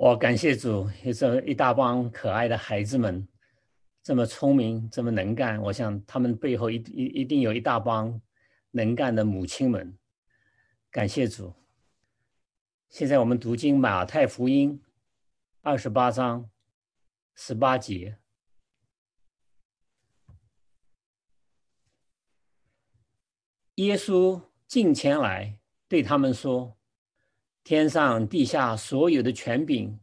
我感谢主，有这一大帮可爱的孩子们，这么聪明，这么能干。我想他们背后一一一定有一大帮能干的母亲们。感谢主。现在我们读经马太福音二十八章十八节。耶稣近前来对他们说：“天上地下所有的权柄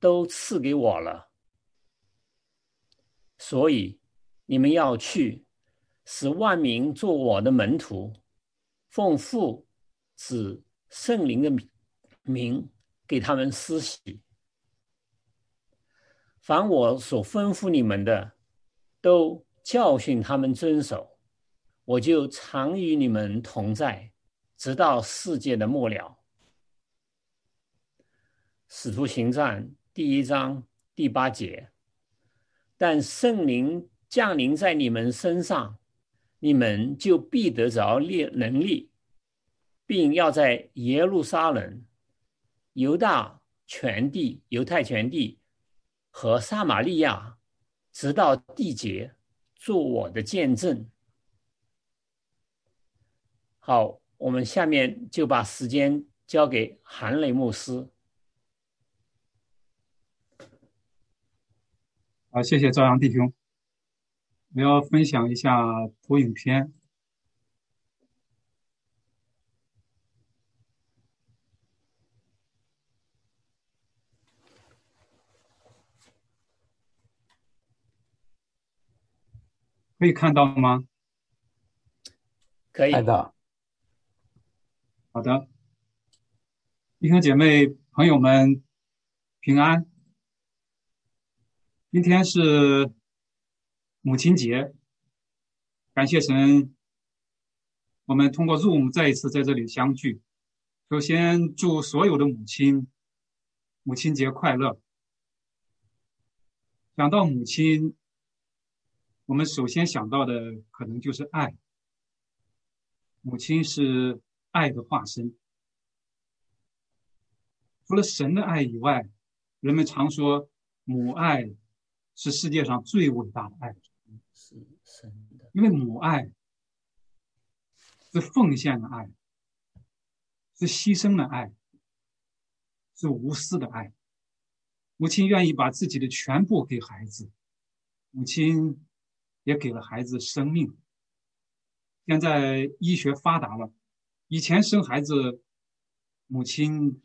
都赐给我了，所以你们要去，使万民做我的门徒，奉父、子、圣灵的名给他们施洗。凡我所吩咐你们的，都教训他们遵守。”我就常与你们同在，直到世界的末了。使徒行传第一章第八节。但圣灵降临在你们身上，你们就必得着力能力，并要在耶路撒冷、犹大全地、犹太全地和撒玛利亚，直到地节，做我的见证。好，我们下面就把时间交给韩雷牧师。好，谢谢朝阳弟兄。我要分享一下投影片，可以看到吗？可以看到。好的，弟兄姐妹、朋友们，平安。今天是母亲节，感谢神，我们通过 Zoom 再一次在这里相聚。首先，祝所有的母亲母亲节快乐。想到母亲，我们首先想到的可能就是爱。母亲是。爱的化身，除了神的爱以外，人们常说母爱是世界上最伟大的爱，是神的。因为母爱是奉献的爱，是牺牲的爱，是无私的爱。母亲愿意把自己的全部给孩子，母亲也给了孩子生命。现在医学发达了。以前生孩子，母亲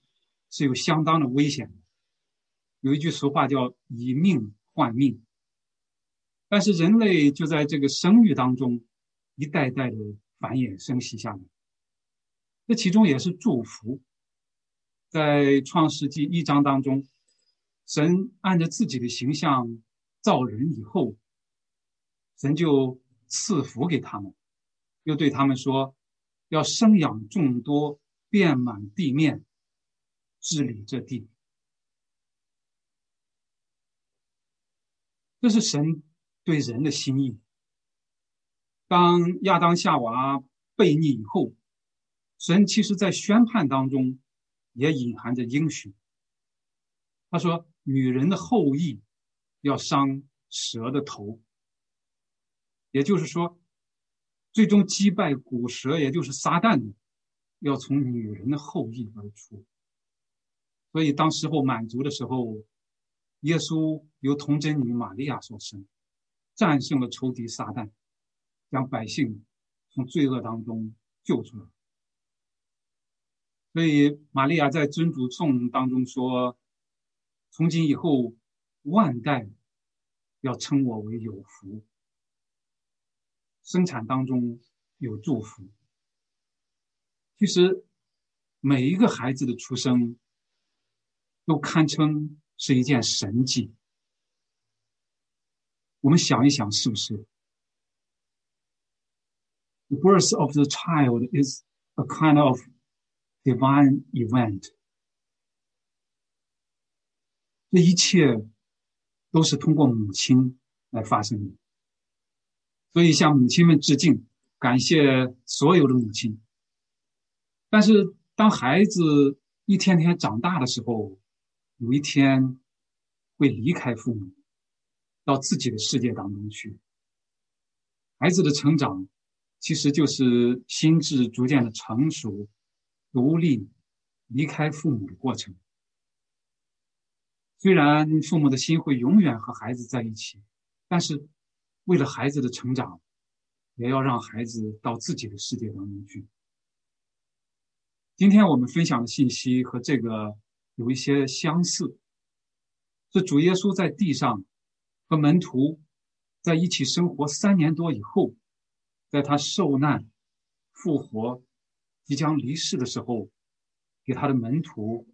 是有相当的危险的。有一句俗话叫“以命换命”，但是人类就在这个生育当中，一代代的繁衍生息下来。这其中也是祝福。在创世纪一章当中，神按着自己的形象造人以后，神就赐福给他们，又对他们说。要生养众多，遍满地面，治理这地。这是神对人的心意。当亚当夏娃悖逆以后，神其实在宣判当中也隐含着应许。他说：“女人的后裔要伤蛇的头。”也就是说。最终击败古蛇，也就是撒旦的，要从女人的后裔而出。所以，当时候满足的时候，耶稣由童贞女玛利亚所生，战胜了仇敌撒旦，将百姓从罪恶当中救出来。所以，玛利亚在尊主颂当中说：“从今以后，万代要称我为有福。”生产当中有祝福。其实，每一个孩子的出生都堪称是一件神迹。我们想一想，是不是？The birth of the child is a kind of divine event。这一切都是通过母亲来发生的。所以向母亲们致敬，感谢所有的母亲。但是当孩子一天天长大的时候，有一天会离开父母，到自己的世界当中去。孩子的成长，其实就是心智逐渐的成熟、独立、离开父母的过程。虽然父母的心会永远和孩子在一起，但是为了孩子的成长，也要让孩子到自己的世界当中去。今天我们分享的信息和这个有一些相似，是主耶稣在地上和门徒在一起生活三年多以后，在他受难、复活、即将离世的时候，给他的门徒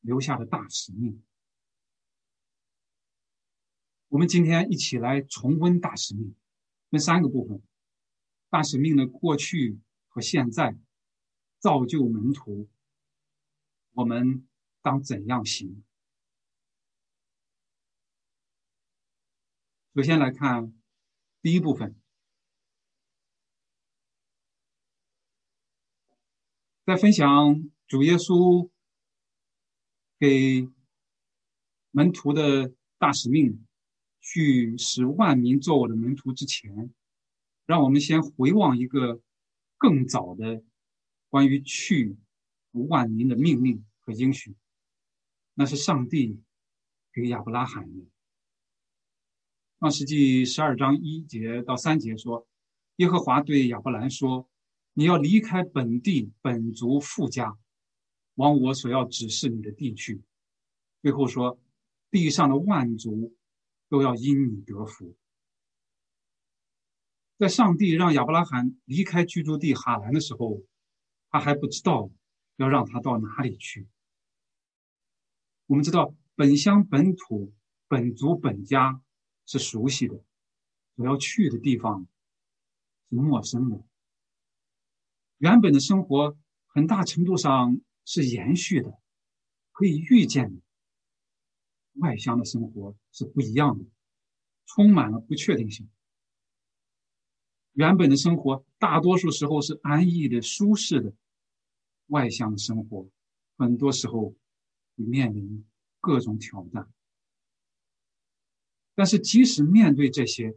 留下的大使命。我们今天一起来重温大使命，分三个部分：大使命的过去和现在。造就门徒，我们当怎样行？首先来看第一部分，在分享主耶稣给门徒的大使命，去使万民做我的门徒之前，让我们先回望一个更早的。关于去万民的命令和应许，那是上帝给亚伯拉罕的。创世纪十二章一节到三节说：“耶和华对亚伯兰说，你要离开本地本族富家，往我所要指示你的地去。”最后说：“地上的万族都要因你得福。”在上帝让亚伯拉罕离开居住地哈兰的时候。他还不知道要让他到哪里去。我们知道本乡本土本族本家是熟悉的，我要去的地方是陌生的。原本的生活很大程度上是延续的，可以预见的。外乡的生活是不一样的，充满了不确定性。原本的生活大多数时候是安逸的、舒适的，外向的生活很多时候面临各种挑战。但是，即使面对这些，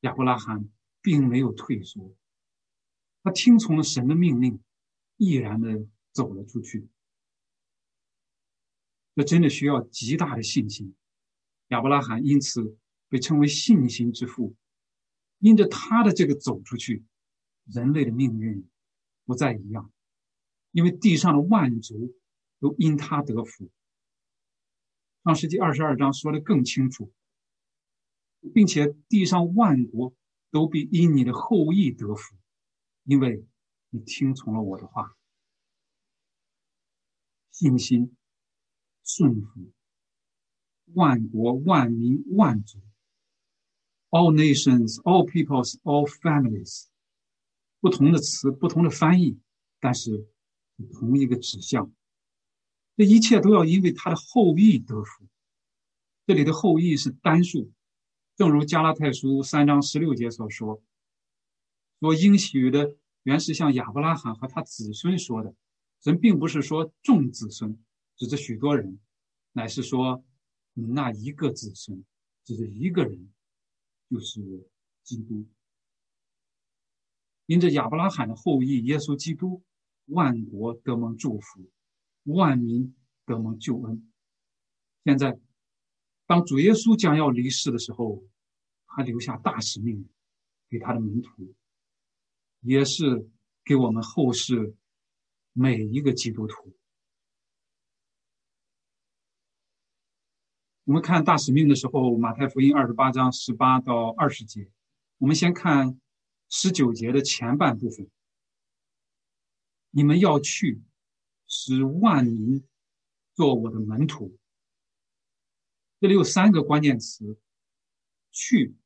亚伯拉罕并没有退缩，他听从了神的命令，毅然的走了出去。这真的需要极大的信心。亚伯拉罕因此被称为信心之父。因着他的这个走出去，人类的命运不再一样，因为地上的万族都因他得福。上世纪二十二章说的更清楚，并且地上万国都必因你的后裔得福，因为你听从了我的话，信心顺服，万国万民万族。All nations, all peoples, all families，不同的词，不同的翻译，但是同一个指向。这一切都要因为他的后裔得福。这里的后裔是单数，正如加拉太书三章十六节所说：“所应许的原是向亚伯拉罕和他子孙说的。神并不是说众子孙，指着许多人，乃是说你那一个子孙，指着一个人。”就是基督，因着亚伯拉罕的后裔耶稣基督，万国得蒙祝福，万民得蒙救恩。现在，当主耶稣将要离世的时候，他留下大使命给他的门徒，也是给我们后世每一个基督徒。我们看大使命的时候，马太福音二十八章十八到二十节。我们先看十九节的前半部分：你们要去，使万民做我的门徒。这里有三个关键词：去、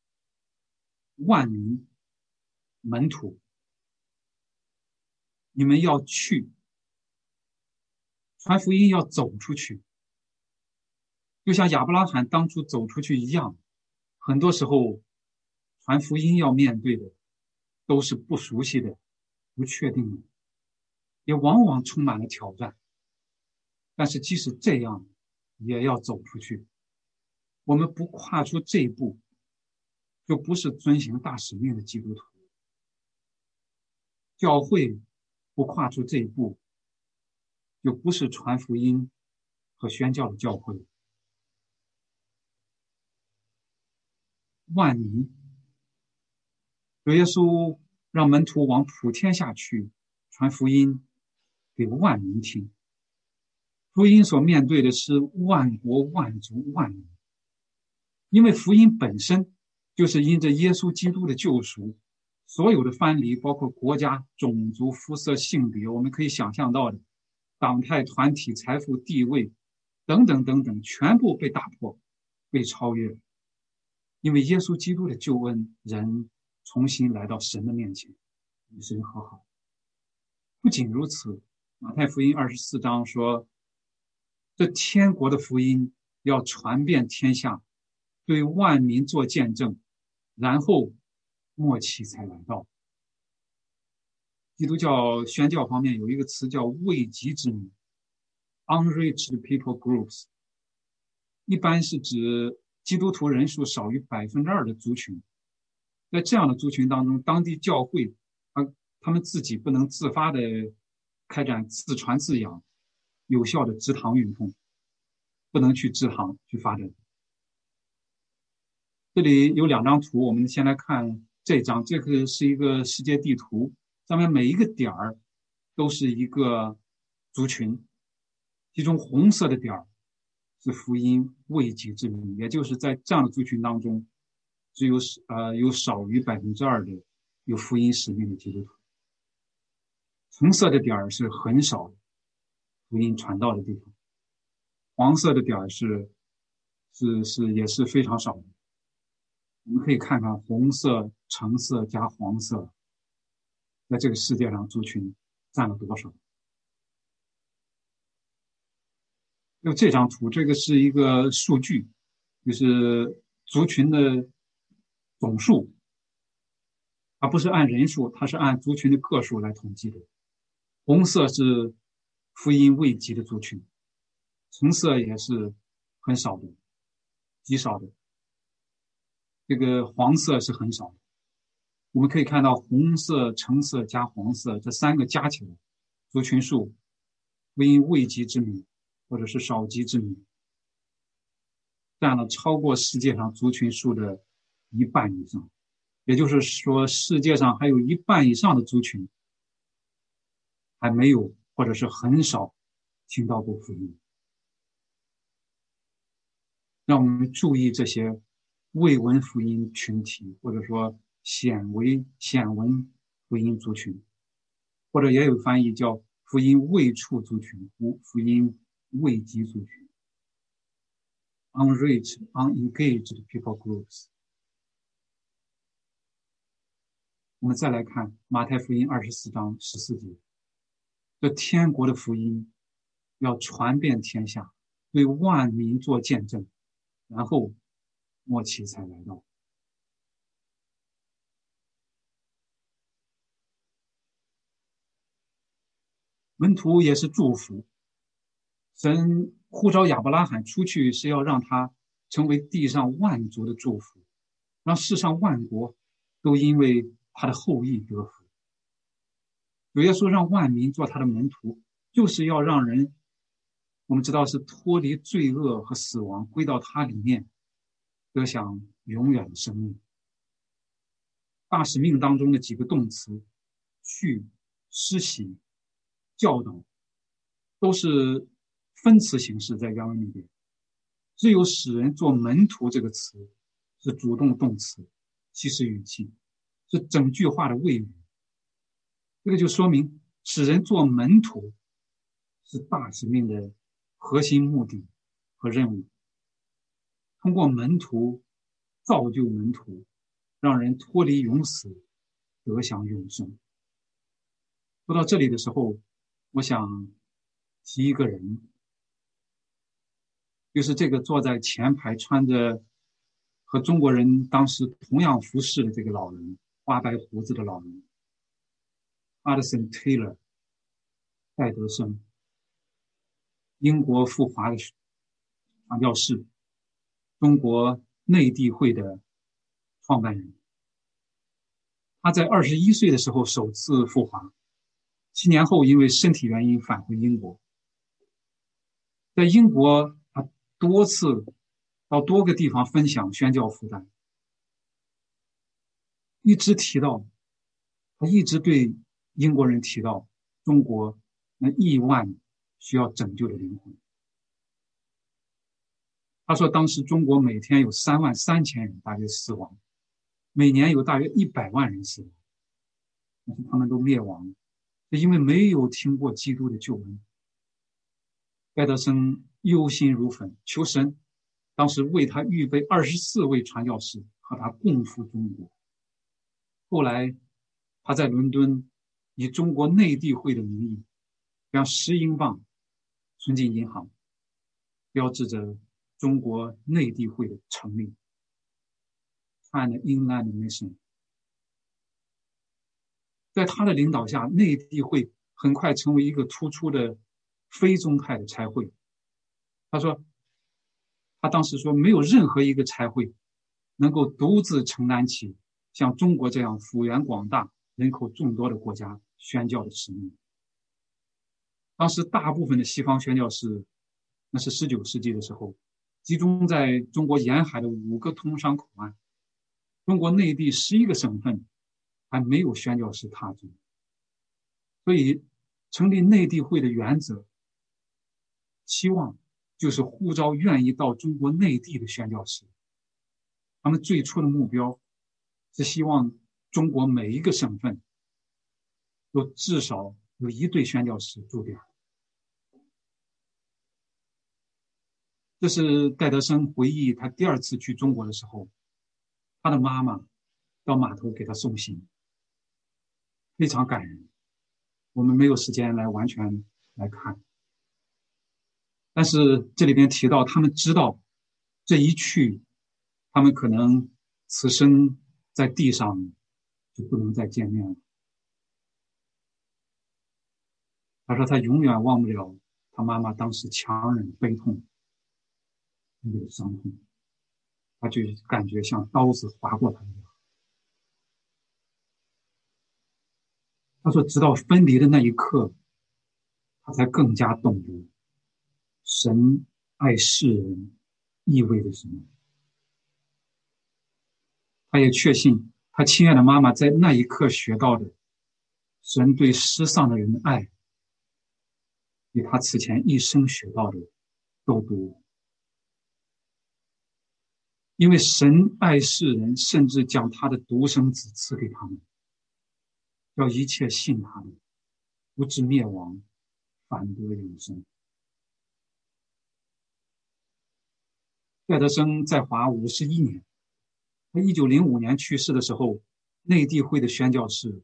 万民、门徒。你们要去，传福音要走出去。就像亚伯拉罕当初走出去一样，很多时候传福音要面对的都是不熟悉的、不确定的，也往往充满了挑战。但是即使这样，也要走出去。我们不跨出这一步，就不是遵行大使命的基督徒。教会不跨出这一步，就不是传福音和宣教的教会。万尼，主耶稣让门徒往普天下去传福音给万民听。福音所面对的是万国万族万民，因为福音本身就是因着耶稣基督的救赎，所有的藩篱，包括国家、种族、肤色、性别，我们可以想象到的党派、团体、财富、地位等等等等，全部被打破、被超越。因为耶稣基督的救恩，人重新来到神的面前，与神和好。不仅如此，马太福音二十四章说。这天国的福音要传遍天下，对万民做见证，然后末期才来到。基督教宣教方面有一个词叫“未及之民 ”（unreached people groups），一般是指基督徒人数少于百分之二的族群。在这样的族群当中，当地教会啊，他们自己不能自发的开展自传自养。有效的支堂运动，不能去支堂去发展。这里有两张图，我们先来看这张。这个是一个世界地图，上面每一个点儿都是一个族群，其中红色的点儿是福音未及之民，也就是在这样的族群当中，只有呃有少于百分之二的有福音使命的基督徒。红色的点儿是很少。福音传到的地方，黄色的点儿是是是也是非常少的。我们可以看看红色、橙色加黄色，在这个世界上族群占了多少？就这张图，这个是一个数据，就是族群的总数，它不是按人数，它是按族群的个数来统计的。红色是。福音未及的族群，橙色也是很少的，极少的。这个黄色是很少的。我们可以看到，红色、橙色加黄色这三个加起来，族群数，福音未及之名，或者是少及之名，占了超过世界上族群数的一半以上。也就是说，世界上还有一半以上的族群还没有。或者是很少听到过福音，让我们注意这些未闻福音群体，或者说显为显闻福音族群，或者也有翻译叫福音未触族群、福福音未及族群 （unreached, unengaged people groups）。我们再来看马太福音二十四章十四节。这天国的福音要传遍天下，为万民做见证，然后末期才来到。门徒也是祝福，神呼召亚伯拉罕出去，是要让他成为地上万族的祝福，让世上万国都因为他的后裔得福。主耶稣让万民做他的门徒，就是要让人，我们知道是脱离罪恶和死亡，归到他里面，得享永远的生命。大使命当中的几个动词，去、施洗、教导，都是分词形式在原文里边，只有使人做门徒这个词是主动动词，其实语气，是整句话的谓语。这个就说明，使人做门徒是大使命的核心目的和任务。通过门徒造就门徒，让人脱离永死，得享永生。说到这里的时候，我想提一个人，就是这个坐在前排穿着和中国人当时同样服饰的这个老人，花白胡子的老人。Addison Taylor，戴德生，英国富华的传教士，中国内地会的创办人。他在二十一岁的时候首次赴华，七年后因为身体原因返回英国。在英国，他多次到多个地方分享宣教负担，一直提到，他一直对英国人提到中国那亿万需要拯救的灵魂。他说，当时中国每天有三万三千人大约死亡，每年有大约一百万人死亡，但是他们都灭亡，是因为没有听过基督的救恩。盖德森忧心如焚，求神当时为他预备二十四位传教士和他共赴中国。后来，他在伦敦以中国内地会的名义，将十英镑存进银行，标志着中国内地会的成立。看 Inland Mission，在他的领导下，内地会很快成为一个突出的。非宗派的差会，他说，他当时说，没有任何一个差会能够独自承担起像中国这样幅员广大、人口众多的国家宣教的使命。当时大部分的西方宣教士，那是十九世纪的时候，集中在中国沿海的五个通商口岸，中国内地十一个省份还没有宣教士踏足，所以成立内地会的原则。期望就是呼召愿意到中国内地的宣教士。他们最初的目标是希望中国每一个省份有至少有一对宣教士驻点。这是戴德生回忆他第二次去中国的时候，他的妈妈到码头给他送行，非常感人。我们没有时间来完全来看。但是这里边提到，他们知道这一去，他们可能此生在地上就不能再见面了。他说他永远忘不了他妈妈当时强忍悲痛那个伤痛，他就感觉像刀子划过他一样。他说，直到分离的那一刻，他才更加懂得。神爱世人意味着什么？他也确信，他亲爱的妈妈在那一刻学到的神对世上的人的爱，比他此前一生学到的都多。因为神爱世人，甚至将他的独生子赐给他们，要一切信他的，不至灭亡，反得永生。戴德生在华五十一年，他一九零五年去世的时候，内地会的宣教士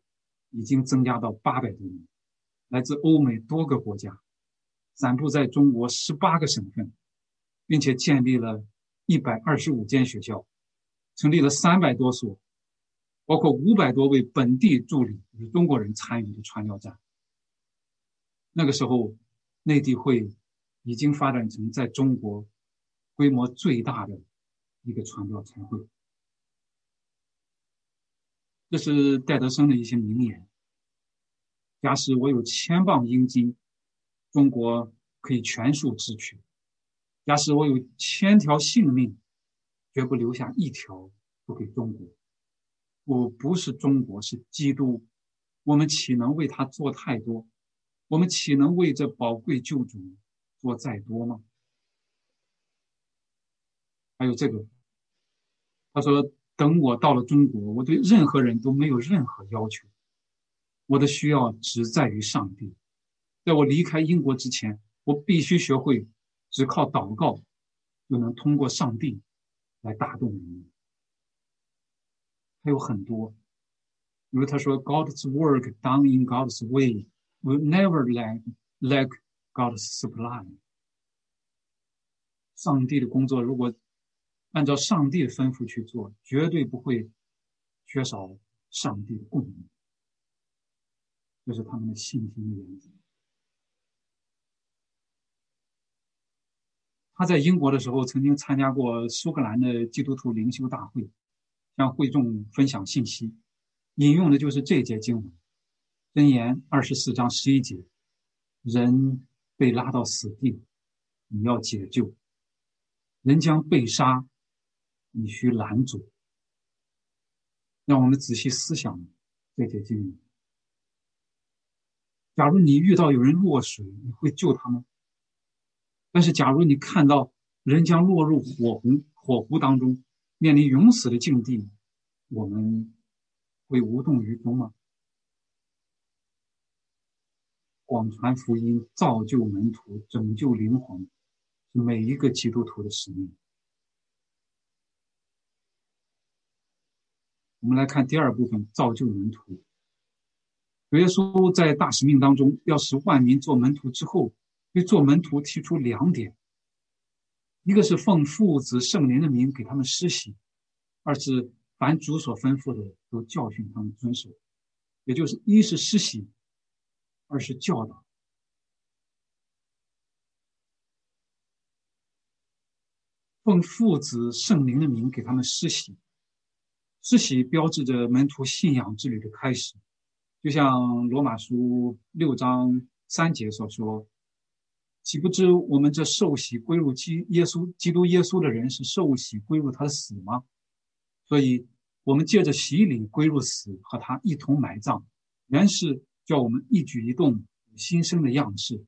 已经增加到八百多名，来自欧美多个国家，散布在中国十八个省份，并且建立了一百二十五间学校，成立了三百多所，包括五百多位本地助理与中国人参与的传教站。那个时候，内地会已经发展成在中国。规模最大的一个传教参会，这是戴德生的一些名言。假使我有千磅英金，中国可以全数支取；假使我有千条性命，绝不留下一条不给中国。我不是中国，是基督。我们岂能为他做太多？我们岂能为这宝贵救主做再多吗？还有这个，他说：“等我到了中国，我对任何人都没有任何要求，我的需要只在于上帝。在我离开英国之前，我必须学会只靠祷告就能通过上帝来打动人。还有很多，比如他说：‘God's work done in God's way will never lack lack God's supply。’上帝的工作如果……”按照上帝的吩咐去做，绝对不会缺少上帝的供应。这是他们的信心的原则。他在英国的时候曾经参加过苏格兰的基督徒灵修大会，向会众分享信息，引用的就是这节经文，《箴言》二十四章十一节：“人被拉到死地，你要解救；人将被杀，你需拦阻。”让我们仔细思想这节经文。假如你遇到有人落水，你会救他吗？但是，假如你看到人将落入火湖火湖当中，面临永死的境地，我们会无动于衷吗？广传福音、造就门徒、拯救灵魂，是每一个基督徒的使命。我们来看第二部分：造就门徒。主耶稣在大使命当中，要使万民做门徒之后。对做门徒提出两点：一个是奉父子圣灵的名给他们施洗；二是凡主所吩咐的都教训他们遵守。也就是一是施洗，二是教导。奉父子圣灵的名给他们施洗，施洗标志着门徒信仰之旅的开始，就像罗马书六章三节所说。岂不知我们这受洗归入基耶稣基督耶稣的人是受洗归入他的死吗？所以，我们借着洗礼归入死，和他一同埋葬，原是叫我们一举一动新生的样式，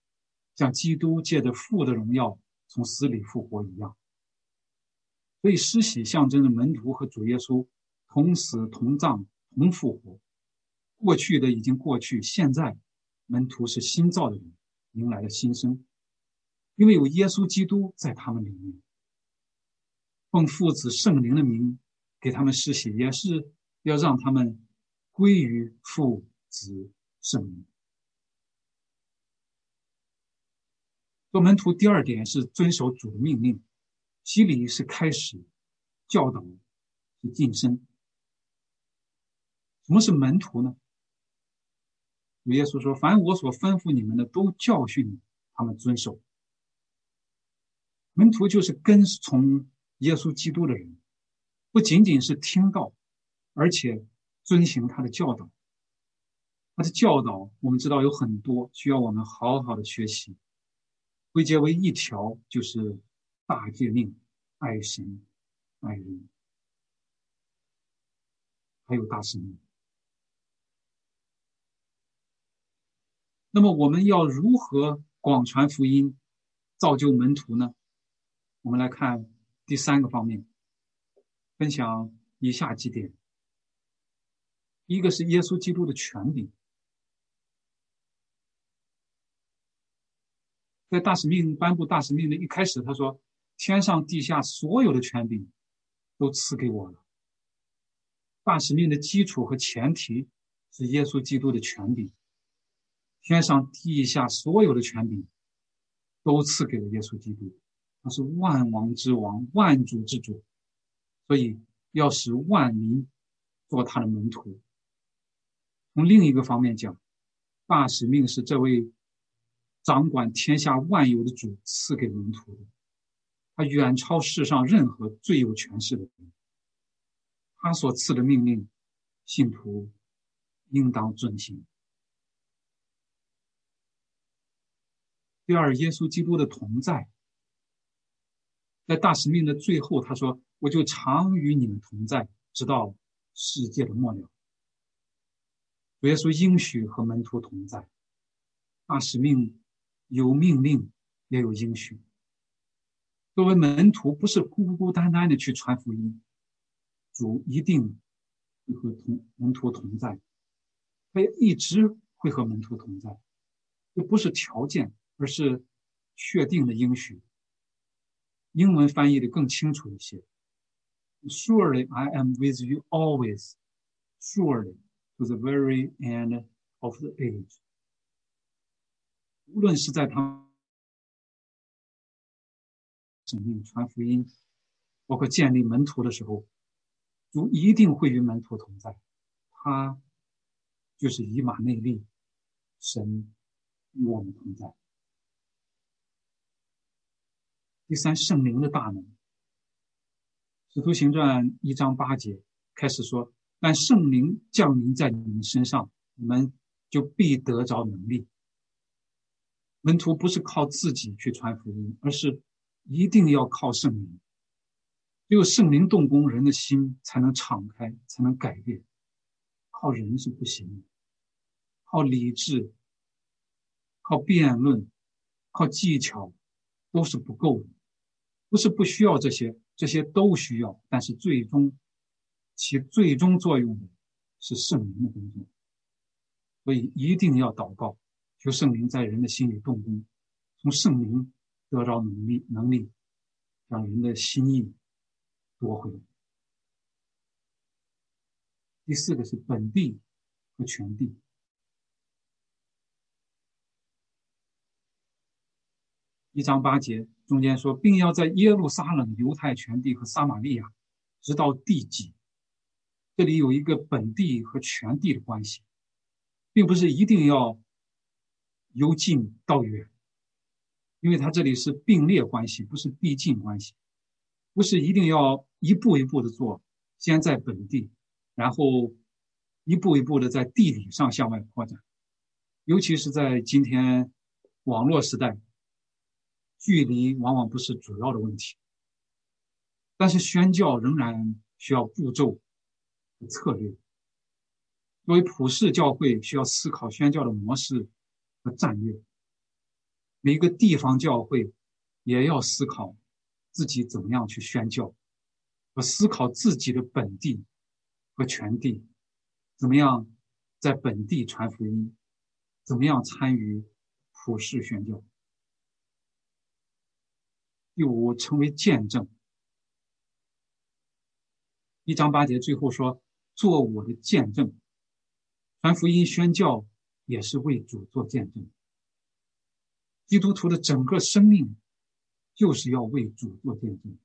像基督借着父的荣耀从死里复活一样。所以，施洗象征着门徒和主耶稣同死同葬同复活。过去的已经过去，现在门徒是新造的人，迎来了新生。因为有耶稣基督在他们里面，奉父子圣灵的名给他们施洗，也是要让他们归于父子圣灵。做门徒第二点是遵守主的命令，洗礼是开始，教导是晋升。什么是门徒呢？主耶稣说：“凡我所吩咐你们的，都教训他们遵守。”门徒就是跟从耶稣基督的人，不仅仅是听到，而且遵行他的教导。他的教导，我们知道有很多需要我们好好的学习。归结为一条，就是大诫命：爱神、爱人，还有大使命。那么，我们要如何广传福音，造就门徒呢？我们来看第三个方面，分享以下几点：一个是耶稣基督的权柄，在大使命颁布大使命的一开始，他说：“天上地下所有的权柄都赐给我了。”大使命的基础和前提是耶稣基督的权柄，天上地下所有的权柄都赐给了耶稣基督。是万王之王，万主之主，所以要使万民做他的门徒。从另一个方面讲，大使命是这位掌管天下万有的主赐给门徒的，他远超世上任何最有权势的人。他所赐的命令，信徒应当遵行。第二，耶稣基督的同在。在大使命的最后，他说：“我就常与你们同在，直到世界的末了。”主耶稣应许和门徒同在。大使命有命令，也有应许。作为门徒，不是孤孤单单的去传福音，主一定会和同门徒同在，他也一直会和门徒同在。这不是条件，而是确定的应许。英文翻译的更清楚一些。Surely I am with you always, surely to the very end of the age。无论是在他生命传福音，包括建立门徒的时候，主一定会与门徒同在。他就是以马内利，神与我们同在。第三，圣灵的大能。使徒行传一章八节开始说：“但圣灵降临在你们身上，你们就必得着能力。”门徒不是靠自己去传福音，而是一定要靠圣灵。只有圣灵动工，人的心才能敞开，才能改变。靠人是不行的，靠理智、靠辩论、靠技巧都是不够的。不是不需要这些，这些都需要，但是最终起最终作用的是圣灵的工作。所以一定要祷告。求圣灵在人的心里动工，从圣灵得着能力，能力让人的心意夺回。第四个是本地和全地。一章八节中间说，并要在耶路撒冷、犹太全地和撒玛利亚，直到地极。这里有一个本地和全地的关系，并不是一定要。由近到远，因为它这里是并列关系，不是递进关系，不是一定要一步一步的做，先在本地，然后一步一步的在地理上向外扩展。尤其是在今天网络时代，距离往往不是主要的问题，但是宣教仍然需要步骤和策略。作为普世教会，需要思考宣教的模式。和战略，每一个地方教会也要思考自己怎么样去宣教，和思考自己的本地和全地怎么样在本地传福音，怎么样参与普世宣教。第五，成为见证。一章八节最后说：“做我的见证，传福音宣教。”也是为主做见证。基督徒的整个生命，就是要为主做见证，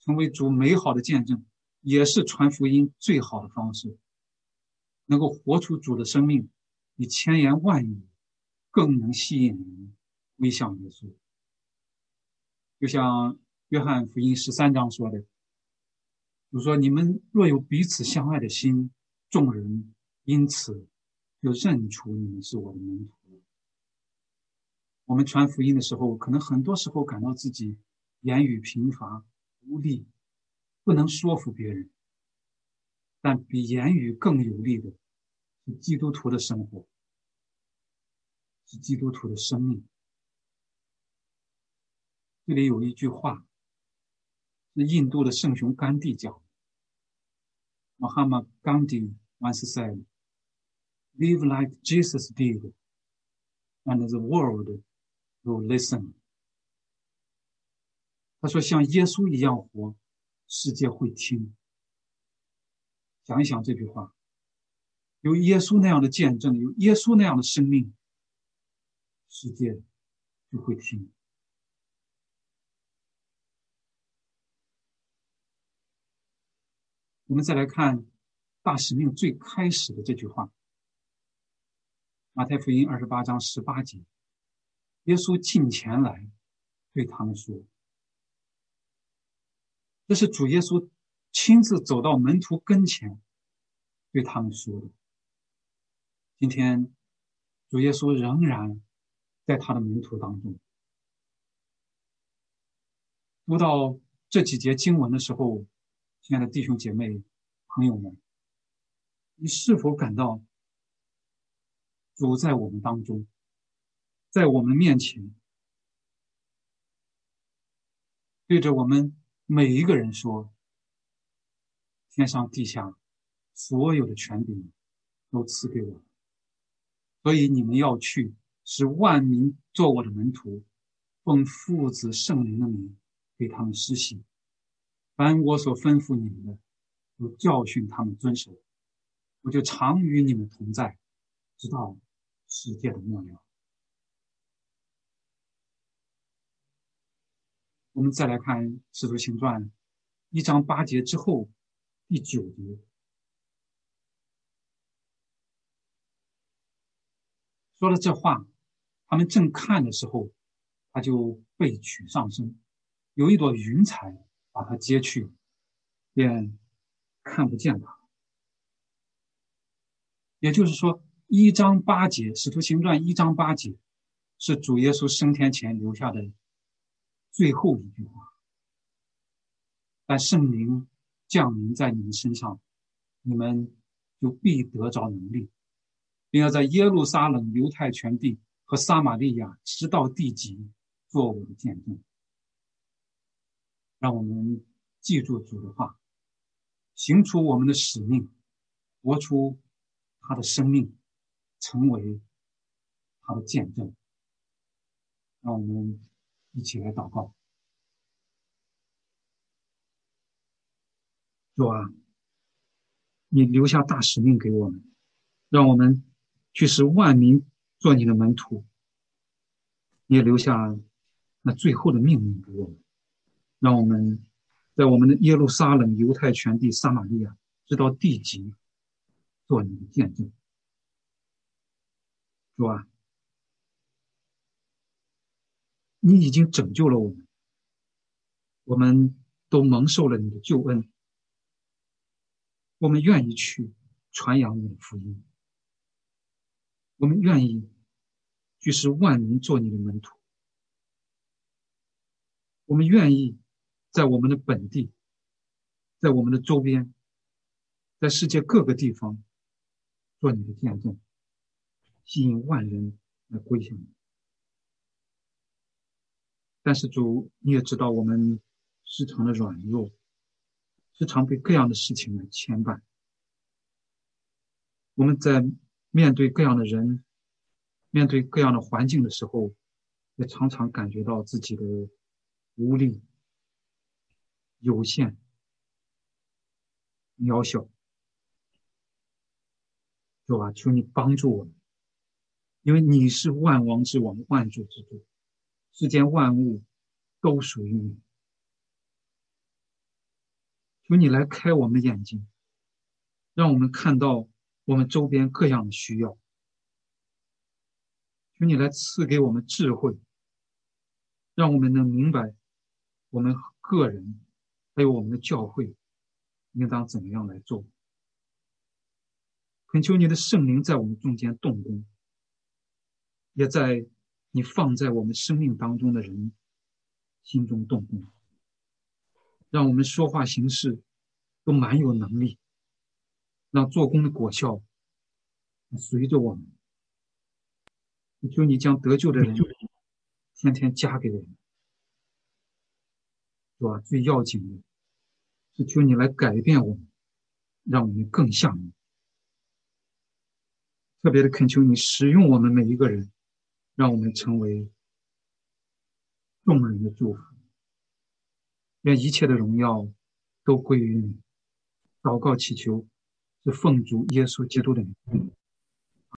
成为主美好的见证，也是传福音最好的方式。能够活出主的生命，比千言万语更能吸引人归向耶稣。就像约翰福音十三章说的：“就说你们若有彼此相爱的心，众人因此。”就认出你们是我的门徒。我们传福音的时候，可能很多时候感到自己言语贫乏、无力，不能说服别人。但比言语更有力的是基督徒的生活，是基督徒的生命。这里有一句话，是印度的圣雄甘地讲的：“Mahatma Gandhi once said。” Live like Jesus did, and the world will listen. 他说：“像耶稣一样活，世界会听。”想一想这句话，有耶稣那样的见证，有耶稣那样的生命，世界就会听。我们再来看大使命最开始的这句话。马太福音二十八章十八节，耶稣近前来，对他们说：“这是主耶稣亲自走到门徒跟前，对他们说的。今天，主耶稣仍然在他的门徒当中。读到这几节经文的时候，亲爱的弟兄姐妹、朋友们，你是否感到？”主在我们当中，在我们面前，对着我们每一个人说：“天上地下所有的权柄都赐给我，所以你们要去，使万民做我的门徒，奉父子圣灵的名给他们施洗，凡我所吩咐你们的，都教训他们遵守，我就常与你们同在，直到。”世界的末了。我们再来看《使徒行传》一章八节之后第九节，说了这话，他们正看的时候，他就被取上升，有一朵云彩把它接去，便看不见他。也就是说，一章八节，《使徒行传》一章八节，是主耶稣升天前留下的最后一句话。但圣灵降临在你们身上，你们就必得着能力，并要在耶路撒冷、犹太全地和撒玛利亚直到地极做我的见证。让我们记住主的话，行出我们的使命，活出。他的生命成为他的见证，让我们一起来祷告。主啊，你留下大使命给我们，让我们去使万民做你的门徒。你也留下那最后的命令给我们，让我们在我们的耶路撒冷、犹太全地、撒玛利亚，直到地极。做你的见证，主啊，你已经拯救了我们，我们都蒙受了你的救恩，我们愿意去传扬你的福音，我们愿意去使万民做你的门徒，我们愿意在我们的本地，在我们的周边，在世界各个地方。做你的见证，吸引万人来归向你。但是主，你也知道我们时常的软弱，时常被各样的事情来牵绊。我们在面对各样的人、面对各样的环境的时候，也常常感觉到自己的无力、有限、渺小。主啊，求你帮助我们，因为你是万王之王、万主之主，世间万物都属于你。求你来开我们的眼睛，让我们看到我们周边各样的需要。求你来赐给我们智慧，让我们能明白我们个人还有我们的教会应当怎么样来做。恳求你的圣灵在我们中间动工，也在你放在我们生命当中的人心中动工，让我们说话行事都蛮有能力，让做工的果效随着我们。求你将得救的人天天加给我们，是吧？最要紧的是求你来改变我们，让我们更像你。特别的恳求你使用我们每一个人，让我们成为众人的祝福。愿一切的荣耀都归于你。祷告祈求，是奉主耶稣基督的名。